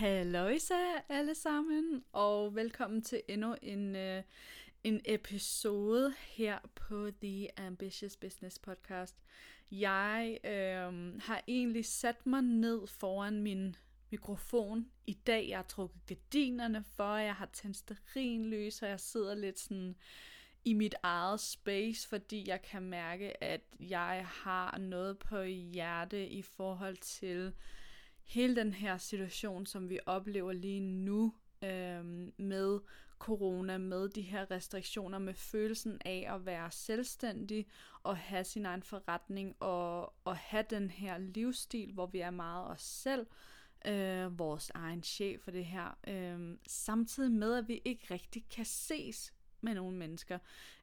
Halløjsa alle sammen, og velkommen til endnu en, øh, en episode her på The Ambitious Business Podcast. Jeg øh, har egentlig sat mig ned foran min mikrofon i dag. Jeg har trukket gardinerne for, jeg har tændt stearinlys, og jeg sidder lidt sådan i mit eget space, fordi jeg kan mærke, at jeg har noget på hjerte i forhold til hele den her situation, som vi oplever lige nu øh, med corona, med de her restriktioner, med følelsen af at være selvstændig og have sin egen forretning og, og have den her livsstil, hvor vi er meget os selv, øh, vores egen chef for det her, øh, samtidig med, at vi ikke rigtig kan ses med nogle mennesker.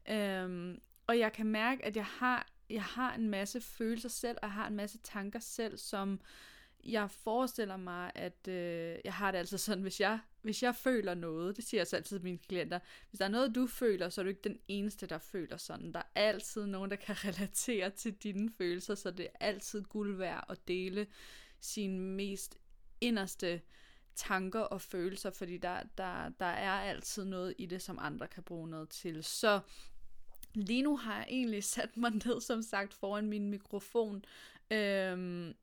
Øh, og jeg kan mærke, at jeg har, jeg har en masse følelser selv, og jeg har en masse tanker selv, som jeg forestiller mig, at øh, jeg har det altså sådan, hvis jeg, hvis jeg føler noget, det siger jeg så altid til mine klienter, hvis der er noget, du føler, så er du ikke den eneste, der føler sådan. Der er altid nogen, der kan relatere til dine følelser, så det er altid guld værd at dele sine mest inderste tanker og følelser, fordi der, der, der er altid noget i det, som andre kan bruge noget til. Så lige nu har jeg egentlig sat mig ned, som sagt, foran min mikrofon, øhm,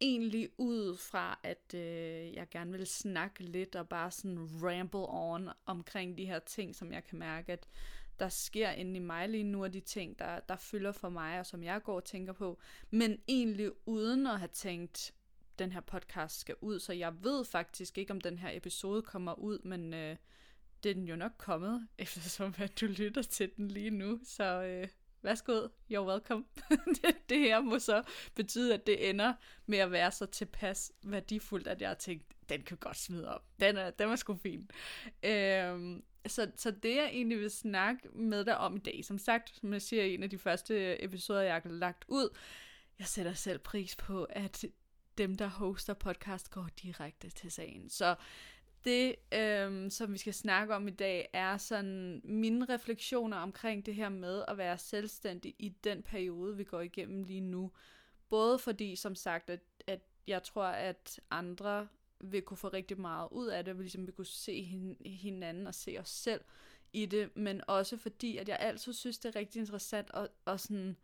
egentlig ud fra, at øh, jeg gerne vil snakke lidt og bare sådan ramble on omkring de her ting, som jeg kan mærke, at der sker inde i mig lige nu, og de ting, der, der fylder for mig, og som jeg går og tænker på, men egentlig uden at have tænkt, den her podcast skal ud, så jeg ved faktisk ikke, om den her episode kommer ud, men øh, det er den jo nok kommet, eftersom at du lytter til den lige nu, så øh, værsgo, you're welcome. det, det her må så betyde, at det ender med at være så tilpas værdifuldt, at jeg har tænkt, den kan godt smide op. Den er, den er sgu fin. Øhm, så, så det jeg egentlig vil snakke med dig om i dag, som sagt, som jeg siger i en af de første episoder, jeg har lagt ud, jeg sætter selv pris på, at dem, der hoster podcast, går direkte til sagen. Så det, øhm, som vi skal snakke om i dag, er sådan mine refleksioner omkring det her med at være selvstændig i den periode, vi går igennem lige nu. Både fordi, som sagt, at, at jeg tror, at andre vil kunne få rigtig meget ud af det, ligesom vi kunne se hinanden og se os selv i det, men også fordi, at jeg altid synes, det er rigtig interessant at, at sådan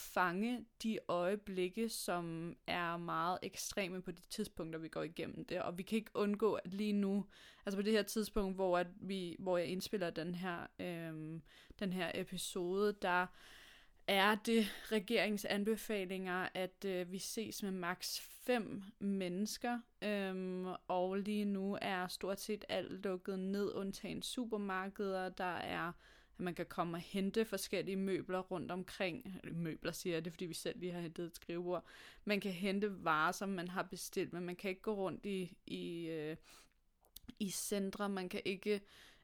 fange de øjeblikke, som er meget ekstreme på de tidspunkter, vi går igennem det. Og vi kan ikke undgå, at lige nu, altså på det her tidspunkt, hvor, at vi, hvor jeg indspiller den her, øhm, den her episode, der er det regeringsanbefalinger, at øh, vi ses med maks 5 mennesker, øhm, og lige nu er stort set alt lukket ned, undtagen supermarkeder, der er at man kan komme og hente forskellige møbler rundt omkring. Møbler siger jeg det, fordi vi selv lige har hentet et skrivebord. Man kan hente varer, som man har bestilt, men man kan ikke gå rundt i, i, øh, i centre, man kan ikke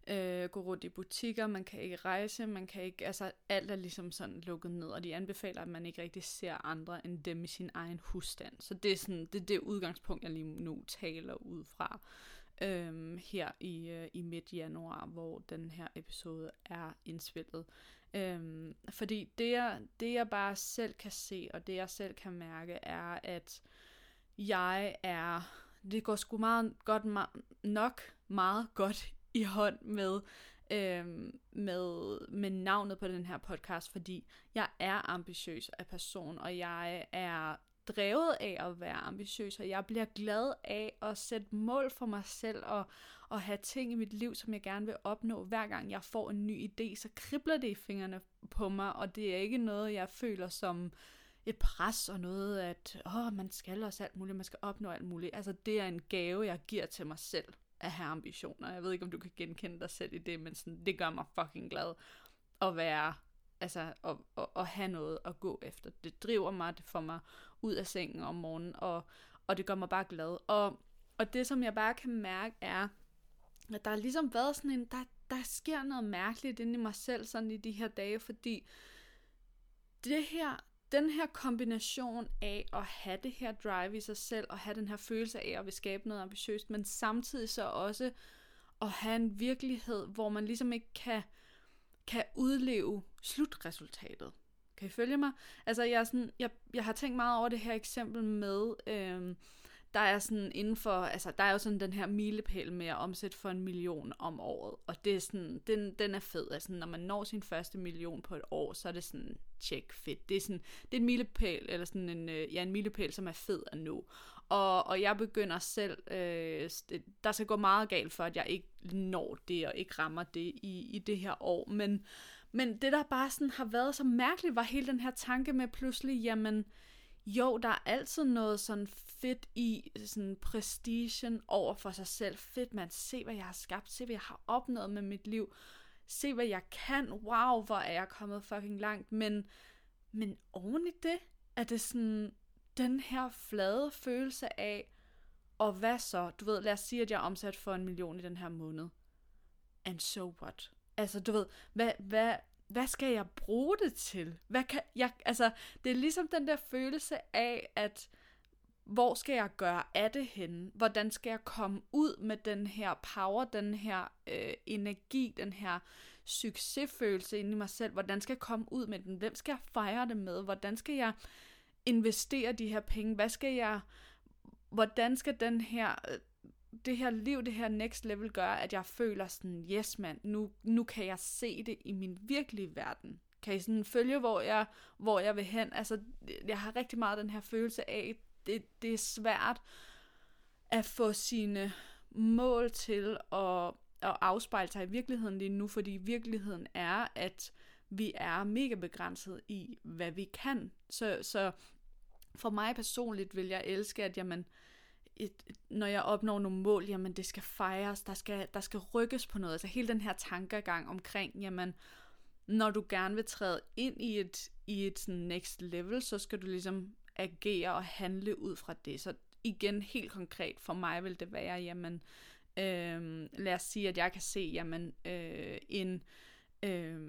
øh, gå rundt i butikker, man kan ikke rejse, man kan ikke, altså alt er ligesom sådan lukket ned, og de anbefaler, at man ikke rigtig ser andre end dem i sin egen husstand. Så det er sådan, det er det udgangspunkt, jeg lige nu taler ud fra øhm, her i, øh, i midt januar, hvor den her episode er indspillet. Øhm, fordi det jeg, det jeg bare selv kan se, og det jeg selv kan mærke, er, at jeg er, det går sgu meget godt, nok meget godt i hånd med, øhm, med, med navnet på den her podcast, fordi jeg er ambitiøs af person, og jeg er drevet af at være ambitiøs, og jeg bliver glad af at sætte mål for mig selv og, og have ting i mit liv, som jeg gerne vil opnå. Hver gang jeg får en ny idé, så kribler det i fingrene på mig, og det er ikke noget, jeg føler som et pres og noget, at åh, man skal også alt muligt, man skal opnå alt muligt. Altså, det er en gave, jeg giver til mig selv at have ambitioner. Jeg ved ikke, om du kan genkende dig selv i det, men sådan, det gør mig fucking glad at være altså at, at, at have noget at gå efter. Det driver mig, det får mig ud af sengen om morgenen, og, og det gør mig bare glad. Og, og det, som jeg bare kan mærke, er, at der har ligesom været sådan en, der, der sker noget mærkeligt inde i mig selv sådan i de her dage, fordi det her, den her kombination af at have det her drive i sig selv, og have den her følelse af at vil skabe noget ambitiøst, men samtidig så også at have en virkelighed, hvor man ligesom ikke kan kan udleve slutresultatet. Kan I følge mig? Altså, jeg, er sådan, jeg, jeg har tænkt meget over det her eksempel med, øh, der er sådan inden for, altså der er jo sådan den her milepæl med at omsætte for en million om året, og det er sådan, den, den er fed, altså når man når sin første million på et år, så er det sådan, tjek fedt, det er sådan, det er en milepæl, eller sådan en, øh, ja, en milepæl, som er fed at nå, og, og jeg begynder selv, øh, der skal gå meget galt for, at jeg ikke når det, og ikke rammer det i, i det her år, men, men det der bare sådan har været så mærkeligt, var hele den her tanke med pludselig, jamen, jo, der er altid noget sådan fedt i sådan prestigen over for sig selv. Fedt, man. Se, hvad jeg har skabt. Se, hvad jeg har opnået med mit liv. Se, hvad jeg kan. Wow, hvor er jeg kommet fucking langt. Men, men oven i det, er det sådan den her flade følelse af, og hvad så? Du ved, lad os sige, at jeg er omsat for en million i den her måned. And so what? Altså, du ved, hvad, hvad, hvad skal jeg bruge det til? Hvad kan jeg, altså, det er ligesom den der følelse af, at hvor skal jeg gøre af det henne? Hvordan skal jeg komme ud med den her power, den her øh, energi, den her succesfølelse inde i mig selv? Hvordan skal jeg komme ud med den? Hvem skal jeg fejre det med? Hvordan skal jeg investere de her penge? Hvad skal jeg, hvordan skal den her, øh, det her liv, det her next level gør, at jeg føler sådan, yes mand, nu, nu kan jeg se det i min virkelige verden. Kan I sådan følge, hvor jeg, hvor jeg vil hen? Altså, jeg har rigtig meget den her følelse af, det, det er svært at få sine mål til at, at afspejle sig i virkeligheden lige nu, fordi virkeligheden er, at vi er mega begrænset i, hvad vi kan. Så, så for mig personligt vil jeg elske, at jamen, et, når jeg opnår nogle mål, jamen det skal fejres, der skal, der skal rykkes på noget. Altså hele den her tankegang omkring, jamen når du gerne vil træde ind i et, i et sådan next level, så skal du ligesom agere og handle ud fra det. Så igen helt konkret for mig vil det være, jamen øh, lad os sige, at jeg kan se, jamen øh, en øh,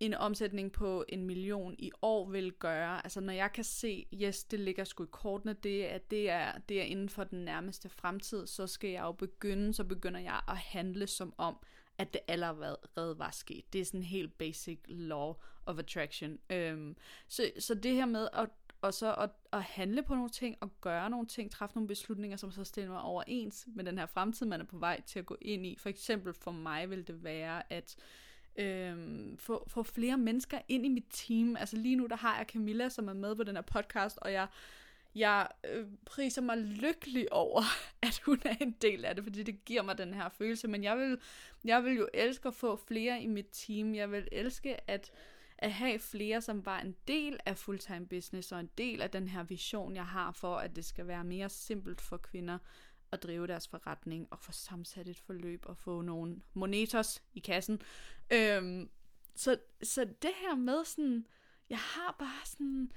en omsætning på en million i år vil gøre. Altså når jeg kan se, yes, det ligger sgu i kortene, det, er, det, er, det er inden for den nærmeste fremtid, så skal jeg jo begynde, så begynder jeg at handle som om, at det allerede var sket. Det er sådan en helt basic law of attraction. Øhm, så, så det her med at og så at, at handle på nogle ting, og gøre nogle ting, træffe nogle beslutninger, som så stiller mig overens med den her fremtid, man er på vej til at gå ind i. For eksempel for mig vil det være, at øhm, få, få flere mennesker ind i mit team. Altså lige nu, der har jeg Camilla, som er med på den her podcast, og jeg, jeg øh, priser mig lykkelig over, at hun er en del af det, fordi det giver mig den her følelse. Men jeg vil, jeg vil jo elske at få flere i mit team. Jeg vil elske at, at have flere, som var en del af fulltime business, og en del af den her vision, jeg har for, at det skal være mere simpelt for kvinder at drive deres forretning og få sammensat et forløb og få nogle monetos i kassen. Øhm, så, så det her med sådan, jeg har bare sådan,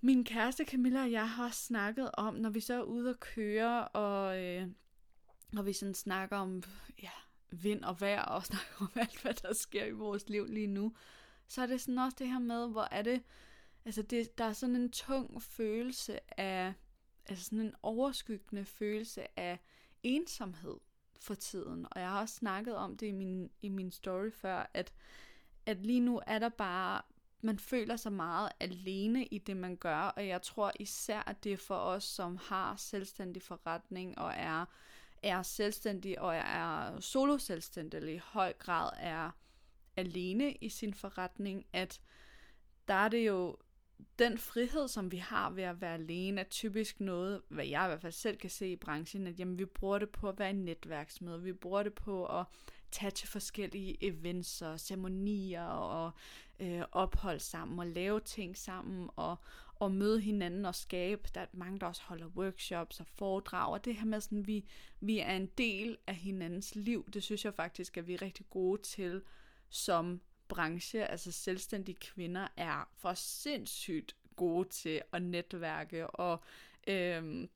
min kæreste Camilla og jeg har snakket om, når vi så er ude at køre, og øh, når vi sådan snakker om ja, vind og vejr, og snakker om alt, hvad der sker i vores liv lige nu, så er det sådan også det her med, hvor er det, altså det, der er sådan en tung følelse af, altså sådan en overskyggende følelse af ensomhed for tiden. Og jeg har også snakket om det i min, i min story før, at, at lige nu er der bare, man føler sig meget alene i det, man gør. Og jeg tror især, at det er for os, som har selvstændig forretning og er, er selvstændig og er solo selvstændig, eller i høj grad er alene i sin forretning, at der er det jo den frihed, som vi har ved at være alene, er typisk noget, hvad jeg i hvert fald selv kan se i branchen, at jamen, vi bruger det på at være i netværksmøde, vi bruger det på at tage til forskellige events og ceremonier og øh, ophold sammen og lave ting sammen og, og møde hinanden og skabe. Der er mange, der også holder workshops og foredrag, og det her med, sådan, vi, vi er en del af hinandens liv, det synes jeg faktisk, at vi er rigtig gode til som branche, altså selvstændige kvinder, er for sindssygt gode til at netværke, og øhm,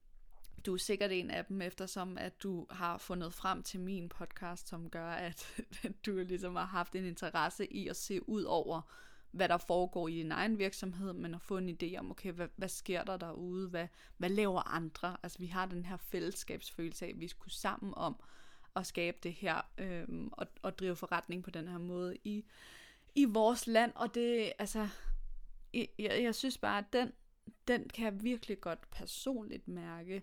du er sikkert en af dem, eftersom at du har fundet frem til min podcast, som gør, at du ligesom har haft en interesse i at se ud over, hvad der foregår i din egen virksomhed, men at få en idé om, okay, hvad, hvad sker der derude, hvad, hvad laver andre? Altså vi har den her fællesskabsfølelse af, at vi skulle sammen om at skabe det her, øh, og, og drive forretning på den her måde i i vores land, og det, altså, jeg, jeg synes bare, at den, den kan jeg virkelig godt personligt mærke,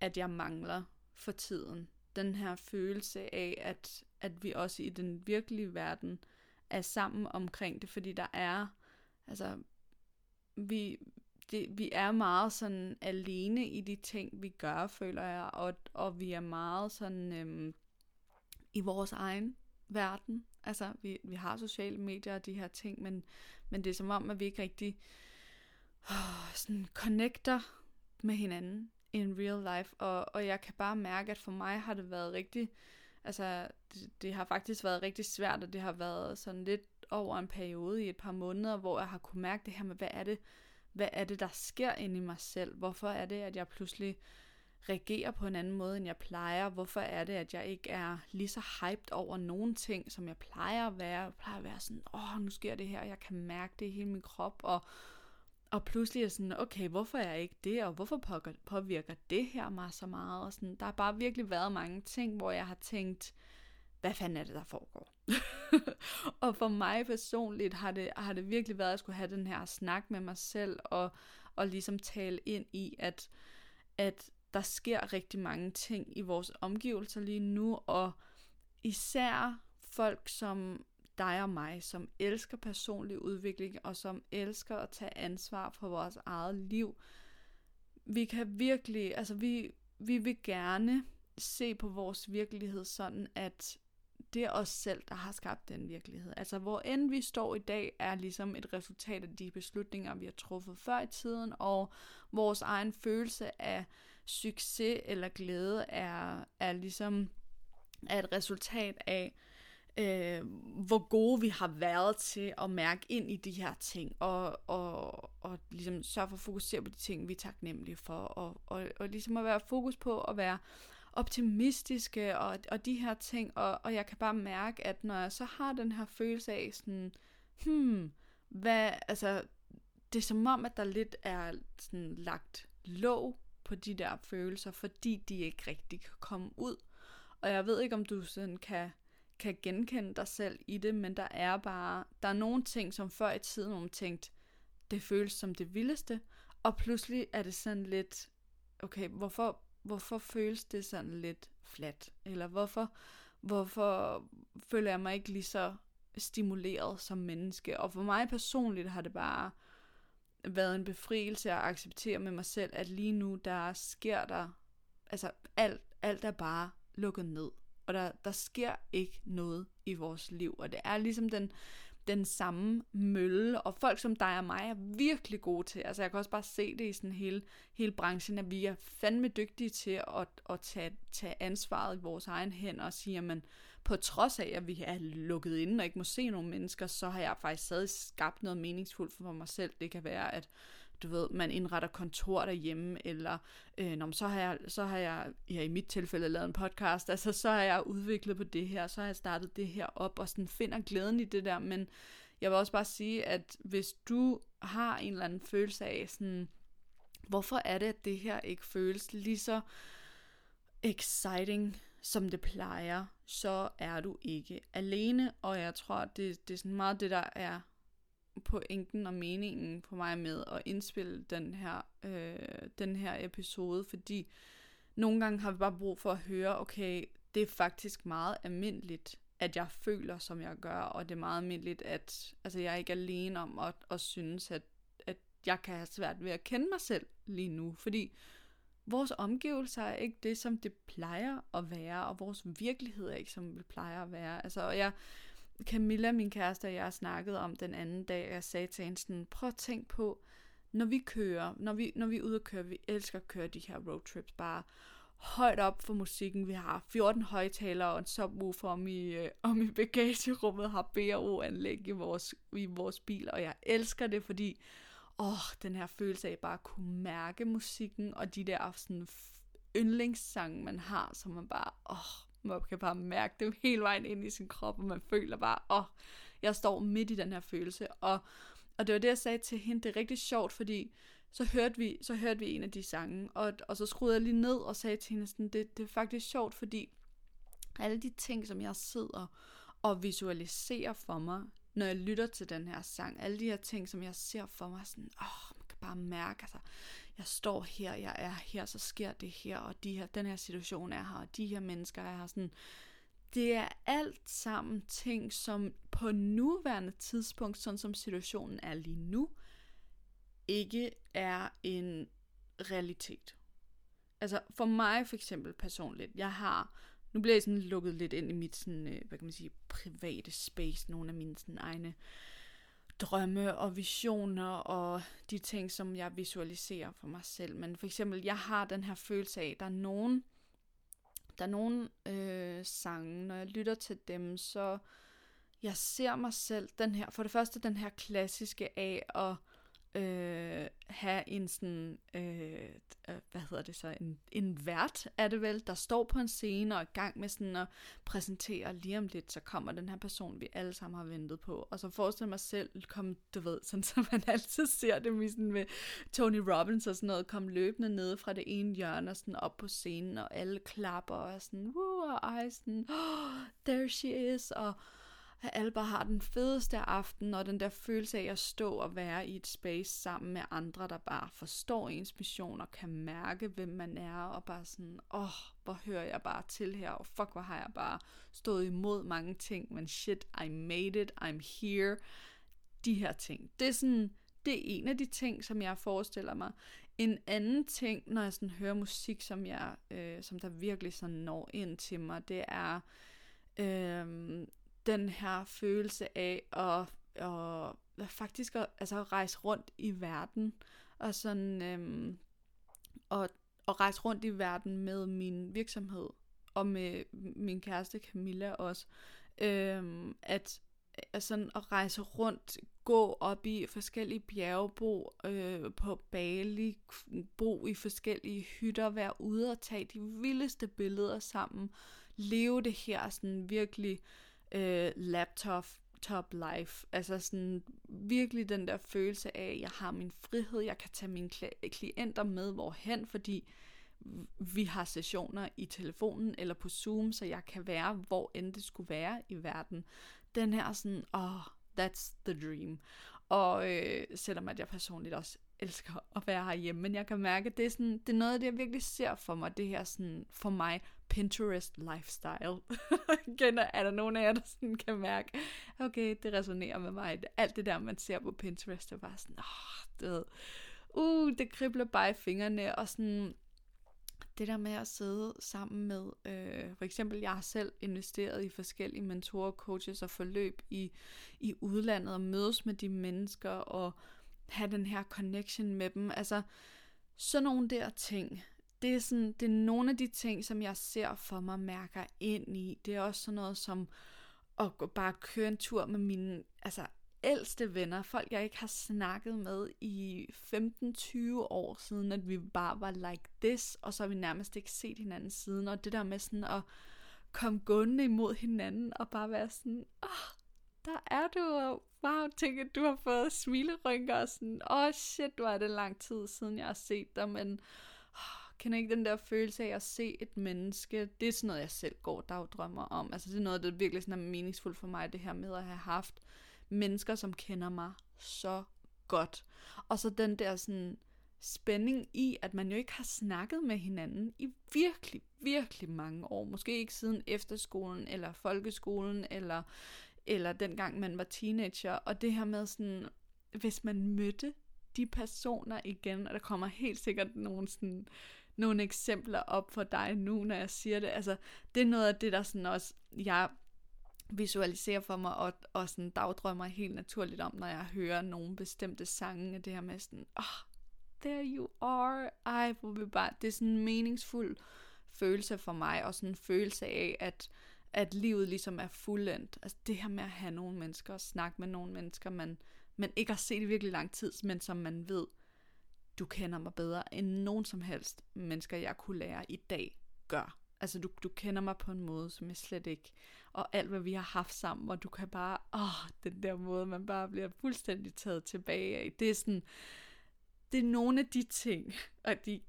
at jeg mangler for tiden. Den her følelse af, at, at vi også i den virkelige verden er sammen omkring det, fordi der er, altså, vi, det, vi er meget sådan alene i de ting, vi gør, føler jeg, og, og vi er meget sådan øhm, i vores egen verden. Altså, vi, vi har sociale medier og de her ting, men, men det er som om, at vi ikke rigtig oh, sådan connecter med hinanden in real life, og, og jeg kan bare mærke, at for mig har det været rigtig, altså, det, det har faktisk været rigtig svært, og det har været sådan lidt over en periode i et par måneder, hvor jeg har kunne mærke det her med, hvad er det, hvad er det, der sker inde i mig selv? Hvorfor er det, at jeg pludselig reagerer på en anden måde, end jeg plejer? Hvorfor er det, at jeg ikke er lige så hyped over nogen ting, som jeg plejer at være? Jeg plejer at være sådan, åh, oh, nu sker det her, og jeg kan mærke det i hele min krop, og, og pludselig er sådan, okay, hvorfor er jeg ikke det, og hvorfor påvirker det her mig så meget? Og sådan, der har bare virkelig været mange ting, hvor jeg har tænkt, hvad fanden er det, der foregår? og for mig personligt har det, har det virkelig været at skulle have den her snak med mig selv, og, og ligesom tale ind i, at, at der sker rigtig mange ting i vores omgivelser lige nu, og især folk som dig og mig, som elsker personlig udvikling, og som elsker at tage ansvar for vores eget liv. Vi kan virkelig, altså vi, vi vil gerne se på vores virkelighed sådan, at det er os selv, der har skabt den virkelighed. Altså hvor end vi står i dag, er ligesom et resultat af de beslutninger, vi har truffet før i tiden, og vores egen følelse af succes eller glæde er, er ligesom er et resultat af, øh, hvor gode vi har været til at mærke ind i de her ting, og, og, og ligesom sørge for at fokusere på de ting, vi er taknemmelige for, og, og, og ligesom at være fokus på at være optimistiske og, og de her ting, og, og jeg kan bare mærke, at når jeg så har den her følelse af sådan, hmm, hvad, altså, det er som om, at der lidt er sådan lagt låg på de der følelser, fordi de ikke rigtig kan komme ud. Og jeg ved ikke, om du sådan kan, kan genkende dig selv i det, men der er bare, der er nogle ting, som før i tiden, hvor man tænkte, det føles som det vildeste, og pludselig er det sådan lidt, okay, hvorfor, hvorfor føles det sådan lidt flat? Eller hvorfor, hvorfor føler jeg mig ikke lige så stimuleret som menneske? Og for mig personligt har det bare været en befrielse at acceptere med mig selv, at lige nu, der sker der, altså alt, alt er bare lukket ned. Og der, der sker ikke noget i vores liv. Og det er ligesom den, den samme mølle, og folk som dig og mig er virkelig gode til, altså jeg kan også bare se det i sådan hele, hele branchen, at vi er fandme dygtige til at, at tage, tage ansvaret i vores egen hænder og sige, at på trods af, at vi er lukket inde og ikke må se nogen mennesker, så har jeg faktisk stadig skabt noget meningsfuldt for mig selv. Det kan være, at du ved, man indretter kontor derhjemme, eller øh, når, så, har jeg, så har jeg, ja, i mit tilfælde lavet en podcast, altså så har jeg udviklet på det her, så har jeg startet det her op, og sådan finder glæden i det der, men jeg vil også bare sige, at hvis du har en eller anden følelse af sådan, hvorfor er det, at det her ikke føles lige så exciting, som det plejer, så er du ikke alene, og jeg tror, det, det er sådan meget det, der er pointen og meningen for mig med at indspille den her, øh, den her episode, fordi nogle gange har vi bare brug for at høre, okay, det er faktisk meget almindeligt, at jeg føler, som jeg gør, og det er meget almindeligt, at altså, jeg er ikke alene om at, at synes, at, at jeg kan have svært ved at kende mig selv lige nu, fordi vores omgivelser er ikke det, som det plejer at være, og vores virkelighed er ikke, som det plejer at være. Altså, og jeg, Camilla, min kæreste og jeg snakkede om den anden dag, og jeg sagde til hende sådan, prøv at tænk på, når vi kører, når vi, når vi er ude og køre, vi elsker at køre de her roadtrips, bare højt op for musikken. Vi har 14 højtalere og en subwoofer om i, øh, om i bagagerummet, har BRO-anlæg i vores, i vores bil, og jeg elsker det, fordi åh, den her følelse af bare at kunne mærke musikken, og de der sådan yndlingssange, man har, som man bare, åh, man kan bare mærke det hele vejen ind i sin krop, og man føler bare, åh, jeg står midt i den her følelse. Og, og det var det, jeg sagde til hende, det er rigtig sjovt, fordi så hørte vi, så hørte vi en af de sange, og, og så skruede jeg lige ned og sagde til hende, sådan, det, det er faktisk sjovt, fordi alle de ting, som jeg sidder og visualiserer for mig, når jeg lytter til den her sang, alle de her ting, som jeg ser for mig, sådan, åh, oh, man kan bare mærke, altså, jeg står her, jeg er her, så sker det her, og de her, den her situation er her, og de her mennesker er her, sådan, det er alt sammen ting, som på nuværende tidspunkt, sådan som situationen er lige nu, ikke er en realitet. Altså for mig for eksempel personligt, jeg har, nu bliver jeg sådan lukket lidt ind i mit sådan, øh, hvad kan man sige, private space, nogle af mine sådan egne drømme og visioner og de ting, som jeg visualiserer for mig selv. Men for eksempel, jeg har den her følelse af, at der er nogen, der er nogen øh, sange, når jeg lytter til dem, så jeg ser mig selv, den her, for det første den her klassiske af at øh, have en sådan, øh, øh, hvad hedder det så, en, en vært er det vel, der står på en scene og er i gang med sådan at præsentere lige om lidt, så kommer den her person, vi alle sammen har ventet på. Og så forestiller mig selv, kom, du ved, sådan som man altid ser det med, sådan med Tony Robbins og sådan noget, kom løbende ned fra det ene hjørne og sådan op på scenen, og alle klapper og sådan, woo, og ej, sådan, oh, there she is, og at alle bare har den fedeste aften, og den der følelse af at stå og være i et space sammen med andre, der bare forstår ens mission og kan mærke, hvem man er, og bare sådan, åh, oh, hvor hører jeg bare til her, og fuck, hvor har jeg bare stået imod mange ting, men shit, I made it, I'm here, de her ting. Det er sådan, det er en af de ting, som jeg forestiller mig. En anden ting, når jeg sådan hører musik, som jeg, øh, som der virkelig sådan når ind til mig, det er øh, den her følelse af at, at faktisk at, altså at rejse rundt i verden. Og sådan øhm, og, og rejse rundt i verden med min virksomhed og med min kæreste Camilla også. Øhm, at sådan at rejse rundt, gå op i forskellige bjergbo øh, på Bali, bo i forskellige hytter, være ude og tage de vildeste billeder sammen, leve det her sådan virkelig øh, øh, laptop top life. Altså sådan virkelig den der følelse af, at jeg har min frihed, jeg kan tage mine klienter med hvorhen, fordi vi har sessioner i telefonen eller på Zoom, så jeg kan være, hvor end det skulle være i verden. Den her sådan, oh, that's the dream. Og øh, selvom at jeg personligt også elsker at være herhjemme, men jeg kan mærke, at det er, sådan, det er noget af det, jeg virkelig ser for mig, det her sådan, for mig, Pinterest lifestyle. Igen er der nogen af jer, der sådan kan mærke, okay, det resonerer med mig. Alt det der, man ser på Pinterest, er bare sådan, åh, oh, det, uh, det kribler bare i fingrene, og sådan, det der med at sidde sammen med, øh, for eksempel jeg har selv investeret i forskellige mentorer, coaches og forløb i, i udlandet, og mødes med de mennesker, og have den her connection med dem. Altså, sådan nogle der ting, det er, sådan, det er nogle af de ting, som jeg ser for mig, mærker ind i. Det er også sådan noget som at gå, bare køre en tur med mine altså, ældste venner, folk jeg ikke har snakket med i 15-20 år siden, at vi bare var like this, og så har vi nærmest ikke set hinanden siden, og det der med sådan at komme gående imod hinanden, og bare være sådan, åh, oh, der er du, og wow, tænk at du har fået smilerynker, og sådan, åh oh, shit, hvor er det lang tid siden, jeg har set dig, men kan kender ikke den der følelse af at se et menneske, det er sådan noget, jeg selv går dagdrømmer om, altså det er noget, der virkelig sådan er meningsfuldt for mig, det her med at have haft mennesker, som kender mig så godt, og så den der sådan, spænding i, at man jo ikke har snakket med hinanden i virkelig, virkelig mange år. Måske ikke siden efterskolen, eller folkeskolen, eller eller dengang man var teenager, og det her med sådan, hvis man mødte de personer igen, og der kommer helt sikkert nogle, sådan, nogle eksempler op for dig nu, når jeg siger det, altså det er noget af det, der sådan også, jeg visualiserer for mig, og, og sådan dagdrømmer helt naturligt om, når jeg hører nogle bestemte sange, det her med sådan, oh, there you are, ej, hvor vi bare, det er sådan en meningsfuld følelse for mig, og sådan en følelse af, at at livet ligesom er fuldendt. Altså det her med at have nogle mennesker, og snakke med nogle mennesker, man, man ikke har set i virkelig lang tid, men som man ved, du kender mig bedre end nogen som helst mennesker, jeg kunne lære i dag gør. Altså du, du kender mig på en måde, som jeg slet ikke, og alt hvad vi har haft sammen, hvor du kan bare, åh, den der måde, man bare bliver fuldstændig taget tilbage af, det er sådan, det er nogle af de ting, og de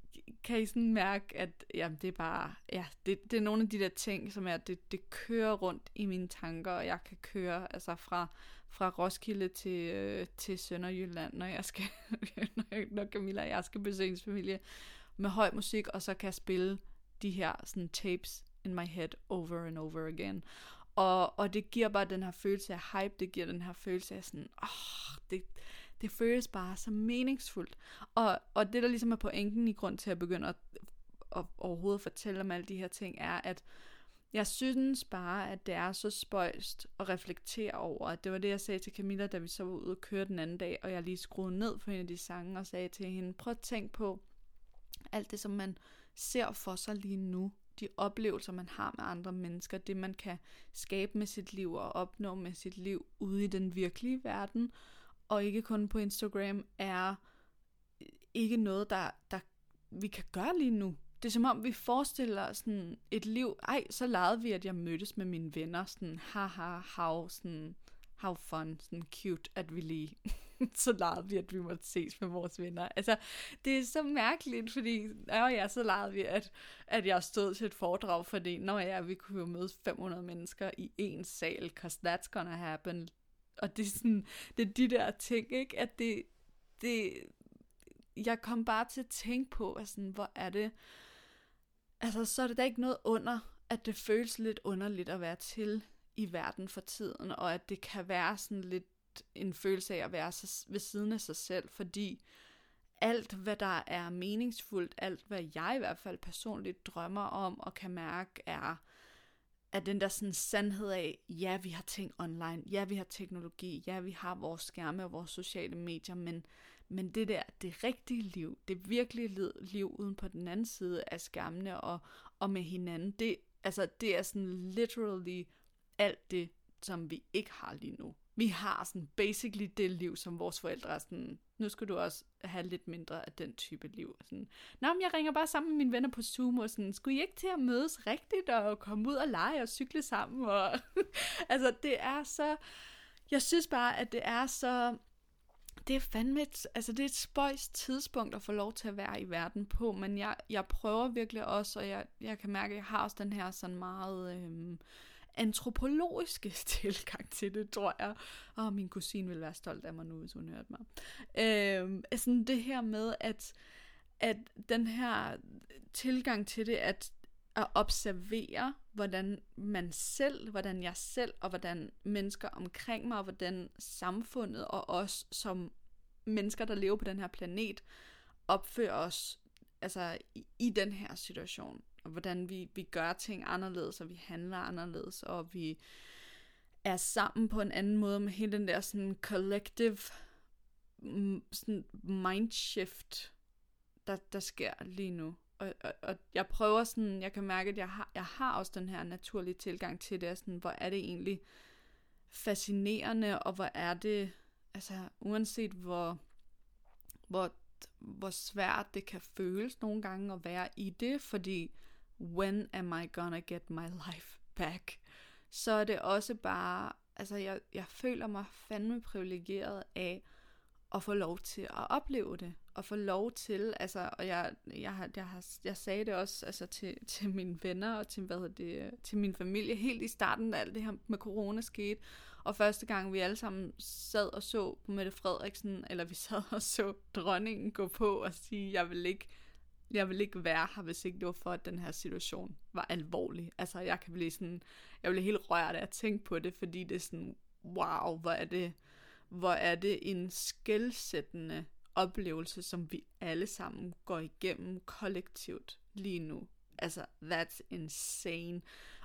kan I sådan mærke, at jamen, det er bare, ja, det, det er nogle af de der ting, som er, det, det kører rundt i mine tanker, og jeg kan køre altså fra, fra Roskilde til, øh, til Sønderjylland, når jeg skal, når, når Camilla og jeg skal besøge hendes familie med høj musik, og så kan jeg spille de her sådan tapes in my head over and over again. Og, og det giver bare den her følelse af hype, det giver den her følelse af sådan, åh, oh, det, det føles bare så meningsfuldt. Og, og det, der ligesom er pointen i grund til at begynde at, at overhovedet fortælle om alle de her ting, er, at jeg synes bare, at det er så spøjst at reflektere over, det var det, jeg sagde til Camilla, da vi så var ude og køre den anden dag, og jeg lige skruede ned for en af de sange og sagde til hende, prøv at tænk på alt det, som man ser for sig lige nu, de oplevelser, man har med andre mennesker, det man kan skabe med sit liv og opnå med sit liv ude i den virkelige verden, og ikke kun på Instagram, er ikke noget, der, der vi kan gøre lige nu. Det er som om, vi forestiller os sådan et liv. Ej, så legede vi, at jeg mødtes med mine venner. Sådan, haha, how, sådan, how fun, sådan cute, at vi lige så legede vi, at vi måtte ses med vores venner. Altså, det er så mærkeligt, fordi, ja, ja, så legede vi, at, at jeg stod til et foredrag, fordi, når ja, vi kunne jo møde 500 mennesker i en sal, cause that's gonna happen. Og det er sådan, det er de der ting, ikke? At det, det, jeg kom bare til at tænke på, at sådan, hvor er det, altså, så er det da ikke noget under, at det føles lidt underligt at være til i verden for tiden, og at det kan være sådan lidt en følelse af at være ved siden af sig selv, fordi alt, hvad der er meningsfuldt, alt, hvad jeg i hvert fald personligt drømmer om og kan mærke, er, er den der sådan sandhed af, ja, vi har ting online, ja, vi har teknologi, ja, vi har vores skærme og vores sociale medier, men, men det der, det rigtige liv, det virkelige liv uden på den anden side af skærmene og, og med hinanden, det, altså, det er sådan literally alt det, som vi ikke har lige nu vi har sådan basically det liv, som vores forældre er sådan, nu skal du også have lidt mindre af den type liv. Sådan, Nå, men jeg ringer bare sammen med mine venner på Zoom, og sådan, skulle I ikke til at mødes rigtigt, og komme ud og lege og cykle sammen? Og, altså, det er så, jeg synes bare, at det er så, det er fandme et, altså det er et spøjs tidspunkt at få lov til at være i verden på, men jeg, jeg prøver virkelig også, og jeg, jeg kan mærke, at jeg har også den her sådan meget, øhm, antropologiske tilgang til det, tror jeg. Og min kusine vil være stolt af mig nu, hvis hun hørte mig. Øh, sådan det her med, at, at den her tilgang til det, at at observere, hvordan man selv, hvordan jeg selv, og hvordan mennesker omkring mig, og hvordan samfundet, og os som mennesker, der lever på den her planet, opfører os altså, i, i den her situation og hvordan vi, vi gør ting anderledes, og vi handler anderledes, og vi er sammen på en anden måde med hele den der sådan collective mm, sådan mindshift, der, der sker lige nu. Og, og, og jeg prøver sådan, jeg kan mærke, at jeg har, jeg har også den her naturlige tilgang til det, sådan, hvor er det egentlig fascinerende, og hvor er det, altså uanset hvor, hvor, hvor svært det kan føles nogle gange at være i det, fordi when am I gonna get my life back? Så er det også bare, altså jeg, jeg føler mig fandme privilegeret af at få lov til at opleve det, og få lov til, altså, og jeg, jeg, har, jeg, har, jeg sagde det også altså, til, til mine venner og til, hvad det, til min familie, helt i starten, da alt det her med corona skete, og første gang vi alle sammen sad og så på Mette Frederiksen, eller vi sad og så dronningen gå på og sige, jeg vil ikke jeg vil ikke være her, hvis ikke det var for, at den her situation var alvorlig. Altså, jeg kan blive sådan, jeg bliver helt rørt af at tænke på det, fordi det er sådan, wow, hvor er det, hvor er det en skældsættende oplevelse, som vi alle sammen går igennem kollektivt lige nu. Altså, that's insane.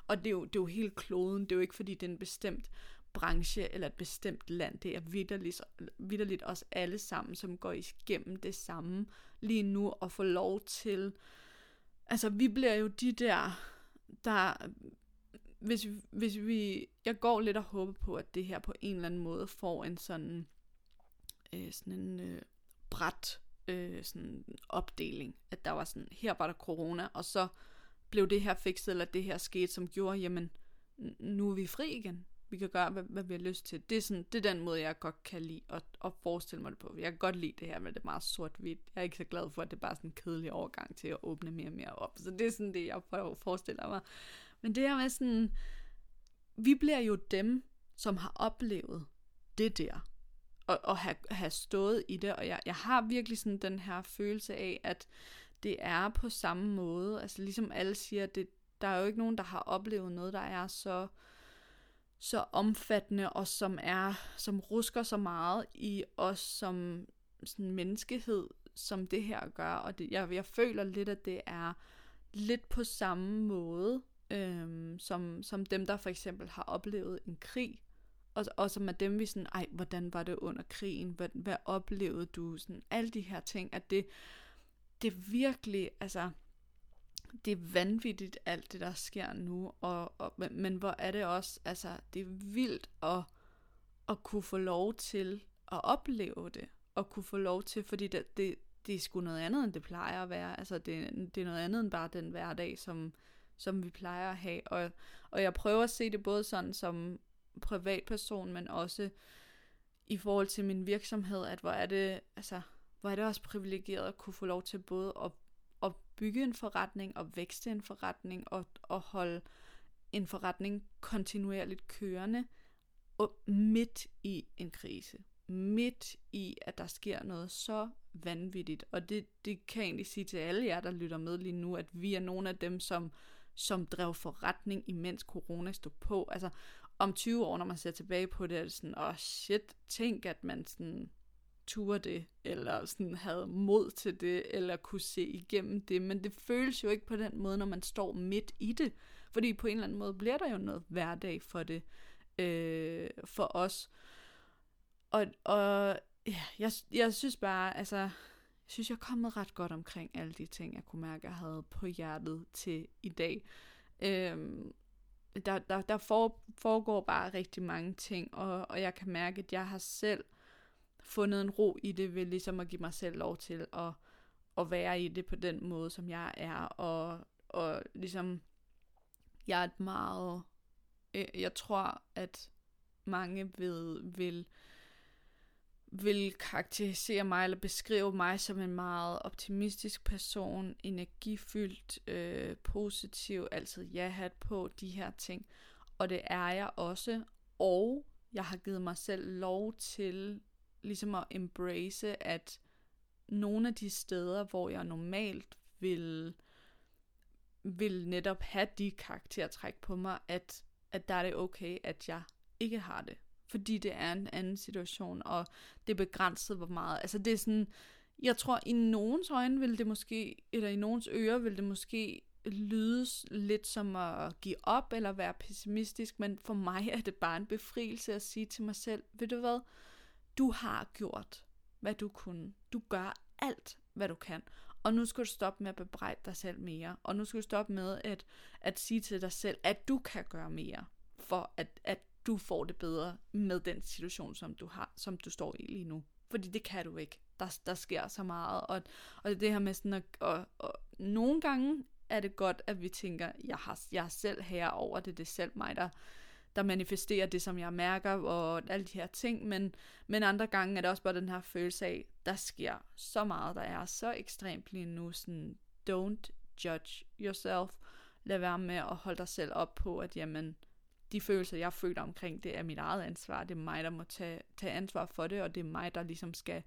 Og det er jo, det er jo helt kloden, det er jo ikke fordi, det er en bestemt branche eller et bestemt land. Det er vidderligt, vidderligt os alle sammen, som går igennem det samme lige nu og få lov til... Altså, vi bliver jo de der, der... Hvis, hvis vi... Jeg går lidt og håber på, at det her på en eller anden måde får en sådan... Øh, sådan en øh, bræt øh, sådan opdeling. At der var sådan, her var der corona, og så blev det her fikset, eller det her skete, som gjorde, jamen, nu er vi fri igen vi kan gøre, hvad, hvad vi har lyst til. Det er, sådan, det er den måde, jeg godt kan lide at, at forestille mig det på. Jeg kan godt lide det her med det meget sort-hvidt. Jeg er ikke så glad for, at det er bare sådan en kedelig overgang til at åbne mere og mere op. Så det er sådan det, jeg prøver at forestille mig. Men det her med sådan, vi bliver jo dem, som har oplevet det der. Og, og have, have stået i det. Og jeg, jeg har virkelig sådan den her følelse af, at det er på samme måde. Altså ligesom alle siger, det, der er jo ikke nogen, der har oplevet noget, der er så så omfattende og som er som rusker så meget i os som sådan menneskehed, som det her gør. Og det, jeg, jeg føler lidt, at det er lidt på samme måde, øhm, som, som dem, der for eksempel har oplevet en krig. Og, og som er dem, vi sådan, ej, hvordan var det under krigen? Hvad, hvad oplevede du? Sådan, alle de her ting, at det, det virkelig, altså, det er vanvittigt alt det, der sker nu, og, og, men, men hvor er det også, altså det er vildt at, at kunne få lov til at opleve det, og kunne få lov til, fordi det, det, det er sgu noget andet, end det plejer at være, altså det, det er noget andet end bare den hverdag, som, som vi plejer at have, og, og jeg prøver at se det både sådan som privatperson, men også i forhold til min virksomhed, at hvor er det, altså, hvor er det også privilegeret at kunne få lov til både at at bygge en forretning og vækste en forretning og, og holde en forretning kontinuerligt kørende og midt i en krise. Midt i, at der sker noget så vanvittigt. Og det, det kan jeg egentlig sige til alle jer, der lytter med lige nu, at vi er nogle af dem, som, som drev forretning, imens corona stod på. Altså, om 20 år, når man ser tilbage på det, er det sådan, åh oh shit, tænk, at man sådan turde det, eller sådan havde mod til det, eller kunne se igennem det, men det føles jo ikke på den måde, når man står midt i det, fordi på en eller anden måde bliver der jo noget hverdag for det, øh, for os. Og, og ja, jeg, jeg synes bare, altså, jeg synes, jeg er kommet ret godt omkring alle de ting, jeg kunne mærke, jeg havde på hjertet til i dag. Øh, der, der, der for, foregår bare rigtig mange ting, og, og jeg kan mærke, at jeg har selv fundet en ro i det ved ligesom at give mig selv lov til at, at være i det på den måde, som jeg er, og, og ligesom, jeg er et meget, øh, jeg tror, at mange ved, vil, vil karakterisere mig eller beskrive mig som en meget optimistisk person, energifyldt, øh, positiv, altid ja-hat på de her ting. Og det er jeg også, og jeg har givet mig selv lov til ligesom at embrace, at nogle af de steder, hvor jeg normalt vil, vil netop have de karaktertræk på mig, at, at der er det okay, at jeg ikke har det. Fordi det er en anden situation, og det er begrænset, hvor meget. Altså det er sådan, jeg tror i nogens øjne vil det måske, eller i nogens ører vil det måske lydes lidt som at give op eller være pessimistisk, men for mig er det bare en befrielse at sige til mig selv, ved du hvad, du har gjort, hvad du kunne. Du gør alt, hvad du kan. Og nu skal du stoppe med at bebrejde dig selv mere. Og nu skal du stoppe med at, at sige til dig selv, at du kan gøre mere, for at, at du får det bedre med den situation, som du har, som du står i lige nu. Fordi det kan du ikke. Der, der sker så meget. Og, og det her med sådan at, og, og, nogle gange er det godt, at vi tænker, jeg har, jeg er selv her over det, det er selv mig, der, der manifesterer det, som jeg mærker, og alle de her ting, men, men andre gange er det også bare den her følelse af, der sker så meget, der er så ekstremt lige nu, sådan, don't judge yourself, lad være med at holde dig selv op på, at jamen, de følelser, jeg føler omkring, det er mit eget ansvar, det er mig, der må tage, tage ansvar for det, og det er mig, der ligesom skal,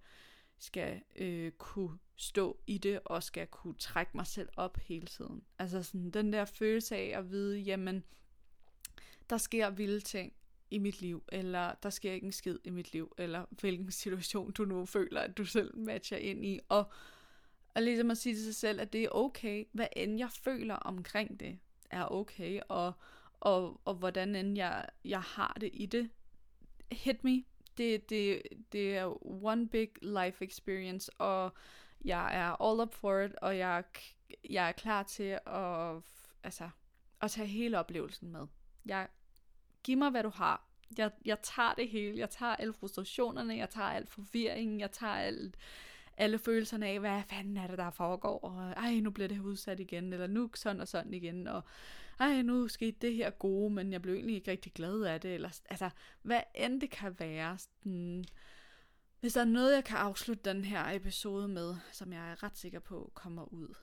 skal øh, kunne stå i det, og skal kunne trække mig selv op hele tiden. Altså sådan den der følelse af at vide, jamen, der sker vilde ting i mit liv, eller der sker ikke en skid i mit liv, eller hvilken situation du nu føler, at du selv matcher ind i, og, og ligesom at sige til sig selv, at det er okay, hvad end jeg føler omkring det, er okay, og, og, og hvordan end jeg, jeg har det i det, hit me, det, det, det er one big life experience, og jeg er all up for it, og jeg, jeg er klar til at, altså, at tage hele oplevelsen med. Jeg giv mig, hvad du har. Jeg, jeg tager det hele. Jeg tager alle frustrationerne, jeg tager al forvirringen, jeg tager alt, alle følelserne af, hvad fanden er det, der foregår, og ej, nu bliver det her udsat igen, eller nu sådan og sådan igen, og ej, nu skete det her gode, men jeg blev egentlig ikke rigtig glad af det, eller altså, hvad end det kan være, sådan, hvis der er noget, jeg kan afslutte den her episode med, som jeg er ret sikker på kommer ud,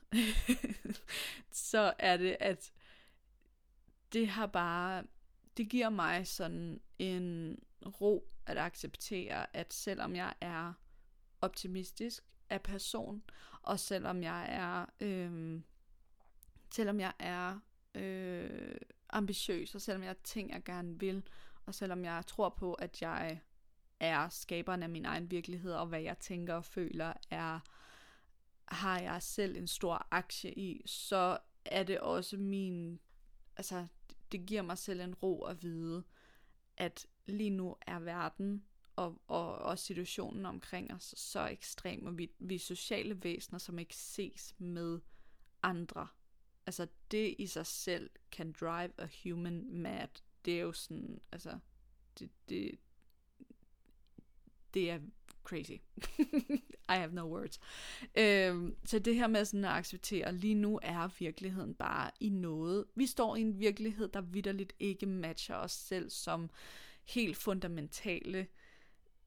så er det, at det har bare, det giver mig sådan en ro at acceptere, at selvom jeg er optimistisk af person, og selvom jeg er, øh, selvom jeg er øh, ambitiøs, og selvom jeg har ting, jeg gerne vil, og selvom jeg tror på, at jeg er skaberen af min egen virkelighed, og hvad jeg tænker og føler er, har jeg selv en stor aktie i, så er det også min, altså det giver mig selv en ro at vide, at lige nu er verden og, og, og situationen omkring os så ekstrem, og vi, vi er sociale væsener, som ikke ses med andre. Altså det i sig selv kan drive a human mad. Det er jo sådan, altså, det, det, det er crazy. I have no words. Øhm, så det her med sådan at acceptere, lige nu er virkeligheden bare i noget. Vi står i en virkelighed, der vidderligt ikke matcher os selv som helt fundamentale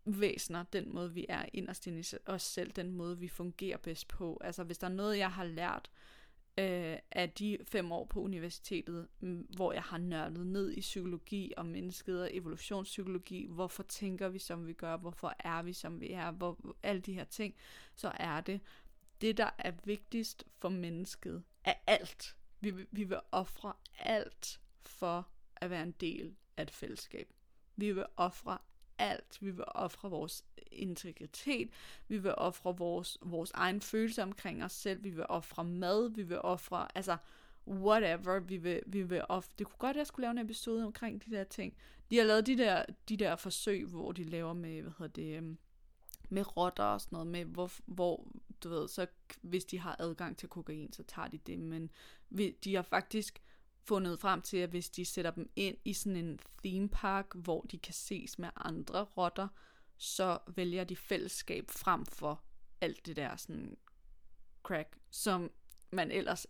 væsener, den måde vi er inderst i os selv, den måde vi fungerer bedst på. Altså hvis der er noget, jeg har lært øh, Øh, af de fem år på universitetet, mm, hvor jeg har nørdet ned i psykologi og mennesket og evolutionspsykologi, hvorfor tænker vi som vi gør, hvorfor er vi som vi er, hvor, alle de her ting, så er det, det der er vigtigst for mennesket, er alt. Vi, vi vil ofre alt for at være en del af et fællesskab. Vi vil ofre alt. Vi vil ofre vores integritet. Vi vil ofre vores, vores egen følelse omkring os selv. Vi vil ofre mad. Vi vil ofre, altså, whatever. Vi vil, vi vil ofre. Det kunne godt, at jeg skulle lave en episode omkring de der ting. De har lavet de der, de der forsøg, hvor de laver med, hvad hedder det, øhm, med rotter og sådan noget, med hvor, hvor, du ved, så hvis de har adgang til kokain, så tager de det, men de har faktisk fundet frem til, at hvis de sætter dem ind i sådan en theme park, hvor de kan ses med andre rotter, så vælger de fællesskab frem for alt det der sådan crack, som man ellers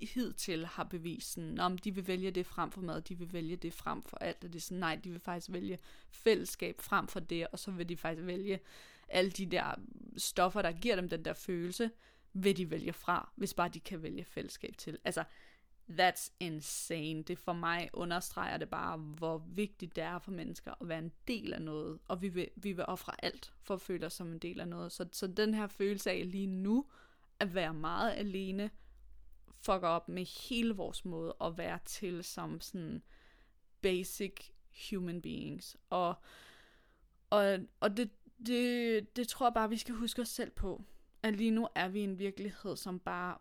hidtil har bevist, sådan, om de vil vælge det frem for mad, de vil vælge det frem for alt, og det er sådan, nej, de vil faktisk vælge fællesskab frem for det, og så vil de faktisk vælge alle de der stoffer, der giver dem den der følelse, vil de vælge fra, hvis bare de kan vælge fællesskab til. Altså, That's insane. Det for mig understreger det bare, hvor vigtigt det er for mennesker at være en del af noget. Og vi vil, vi vil ofre alt for at føle os som en del af noget. Så, så den her følelse af lige nu, at være meget alene, fucker op med hele vores måde at være til som sådan basic human beings. Og, og, og det, det, det tror jeg bare, vi skal huske os selv på. At lige nu er vi i en virkelighed, som bare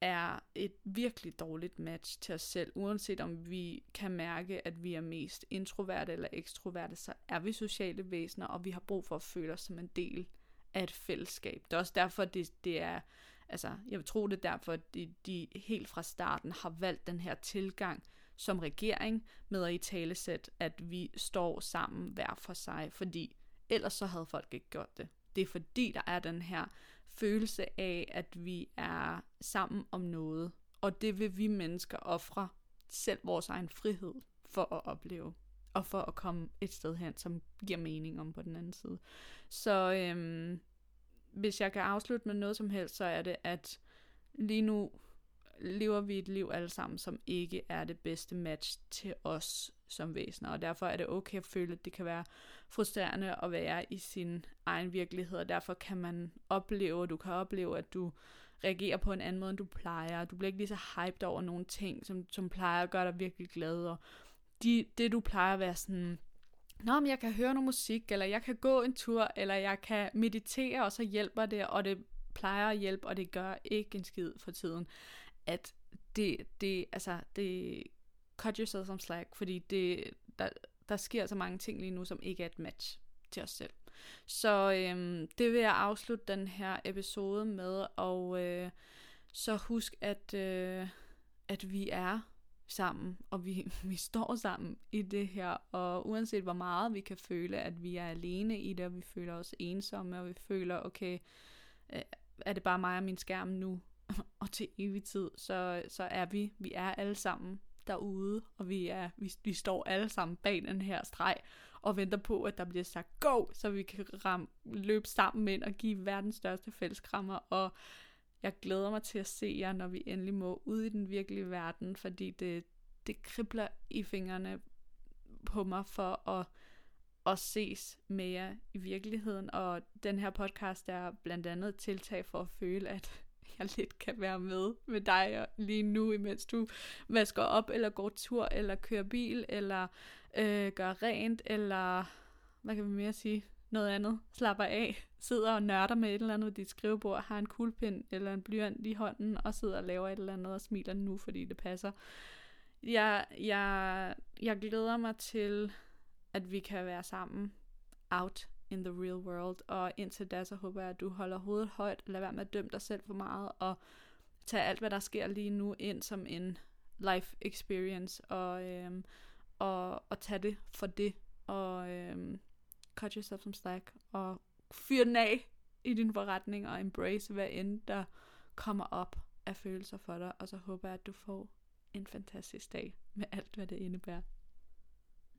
er et virkelig dårligt match til os selv. Uanset om vi kan mærke, at vi er mest introverte eller ekstroverte, så er vi sociale væsener, og vi har brug for at føle os som en del af et fællesskab. Det er også derfor, det, det er, altså, jeg vil tro det er derfor, at de, de helt fra starten har valgt den her tilgang som regering med at i talesæt, at vi står sammen hver for sig, fordi ellers så havde folk ikke gjort det. Det er fordi, der er den her følelse af, at vi er sammen om noget, og det vil vi mennesker ofre selv vores egen frihed for at opleve, og for at komme et sted hen, som giver mening om på den anden side. Så øhm, hvis jeg kan afslutte med noget som helst, så er det, at lige nu lever vi et liv alle sammen, som ikke er det bedste match til os som væsener, og derfor er det okay at føle, at det kan være frustrerende at være i sin egen virkelighed, og derfor kan man opleve, du kan opleve, at du reagerer på en anden måde, end du plejer. Du bliver ikke lige så hyped over nogle ting, som, som plejer at gøre dig virkelig glad, og de, det du plejer at være sådan, Nå, men jeg kan høre noget musik, eller jeg kan gå en tur, eller jeg kan meditere, og så hjælper det, og det plejer at hjælpe, og det gør ikke en skid for tiden. At det, det, altså, det cut yourself some slack, fordi det, der, der sker så mange ting lige nu, som ikke er et match til os selv. Så øhm, det vil jeg afslutte den her episode med, og øh, så husk, at, øh, at vi er sammen, og vi, vi står sammen i det her, og uanset hvor meget vi kan føle, at vi er alene i det, og vi føler os ensomme, og vi føler, okay, øh, er det bare mig og min skærm nu, og til evig tid, så, så er vi, vi er alle sammen derude, og vi, er, vi, vi står alle sammen bag den her streg, og venter på, at der bliver sagt go, så vi kan ram, løbe sammen ind og give verdens største fælleskrammer, og jeg glæder mig til at se jer, når vi endelig må ud i den virkelige verden, fordi det, det kribler i fingrene på mig for at, at ses med jer i virkeligheden, og den her podcast er blandt andet et tiltag for at føle, at jeg lidt kan være med med dig lige nu, imens du vasker op, eller går tur, eller kører bil, eller øh, gør rent, eller hvad kan vi mere sige? Noget andet. Slapper af. Sidder og nørder med et eller andet ved dit skrivebord, har en kuglepind eller en blyant i hånden, og sidder og laver et eller andet og smiler nu, fordi det passer. Jeg, jeg, jeg glæder mig til, at vi kan være sammen out in the real world. Og indtil da, så håber jeg, at du holder hovedet højt, lad være med at dømme dig selv for meget, og tage alt, hvad der sker lige nu, ind som en life experience, og, øhm, og, og tage det for det, og øhm, cut yourself some slack, og fyr den af i din forretning, og embrace hvad end der kommer op af følelser for dig, og så håber jeg, at du får en fantastisk dag med alt, hvad det indebærer.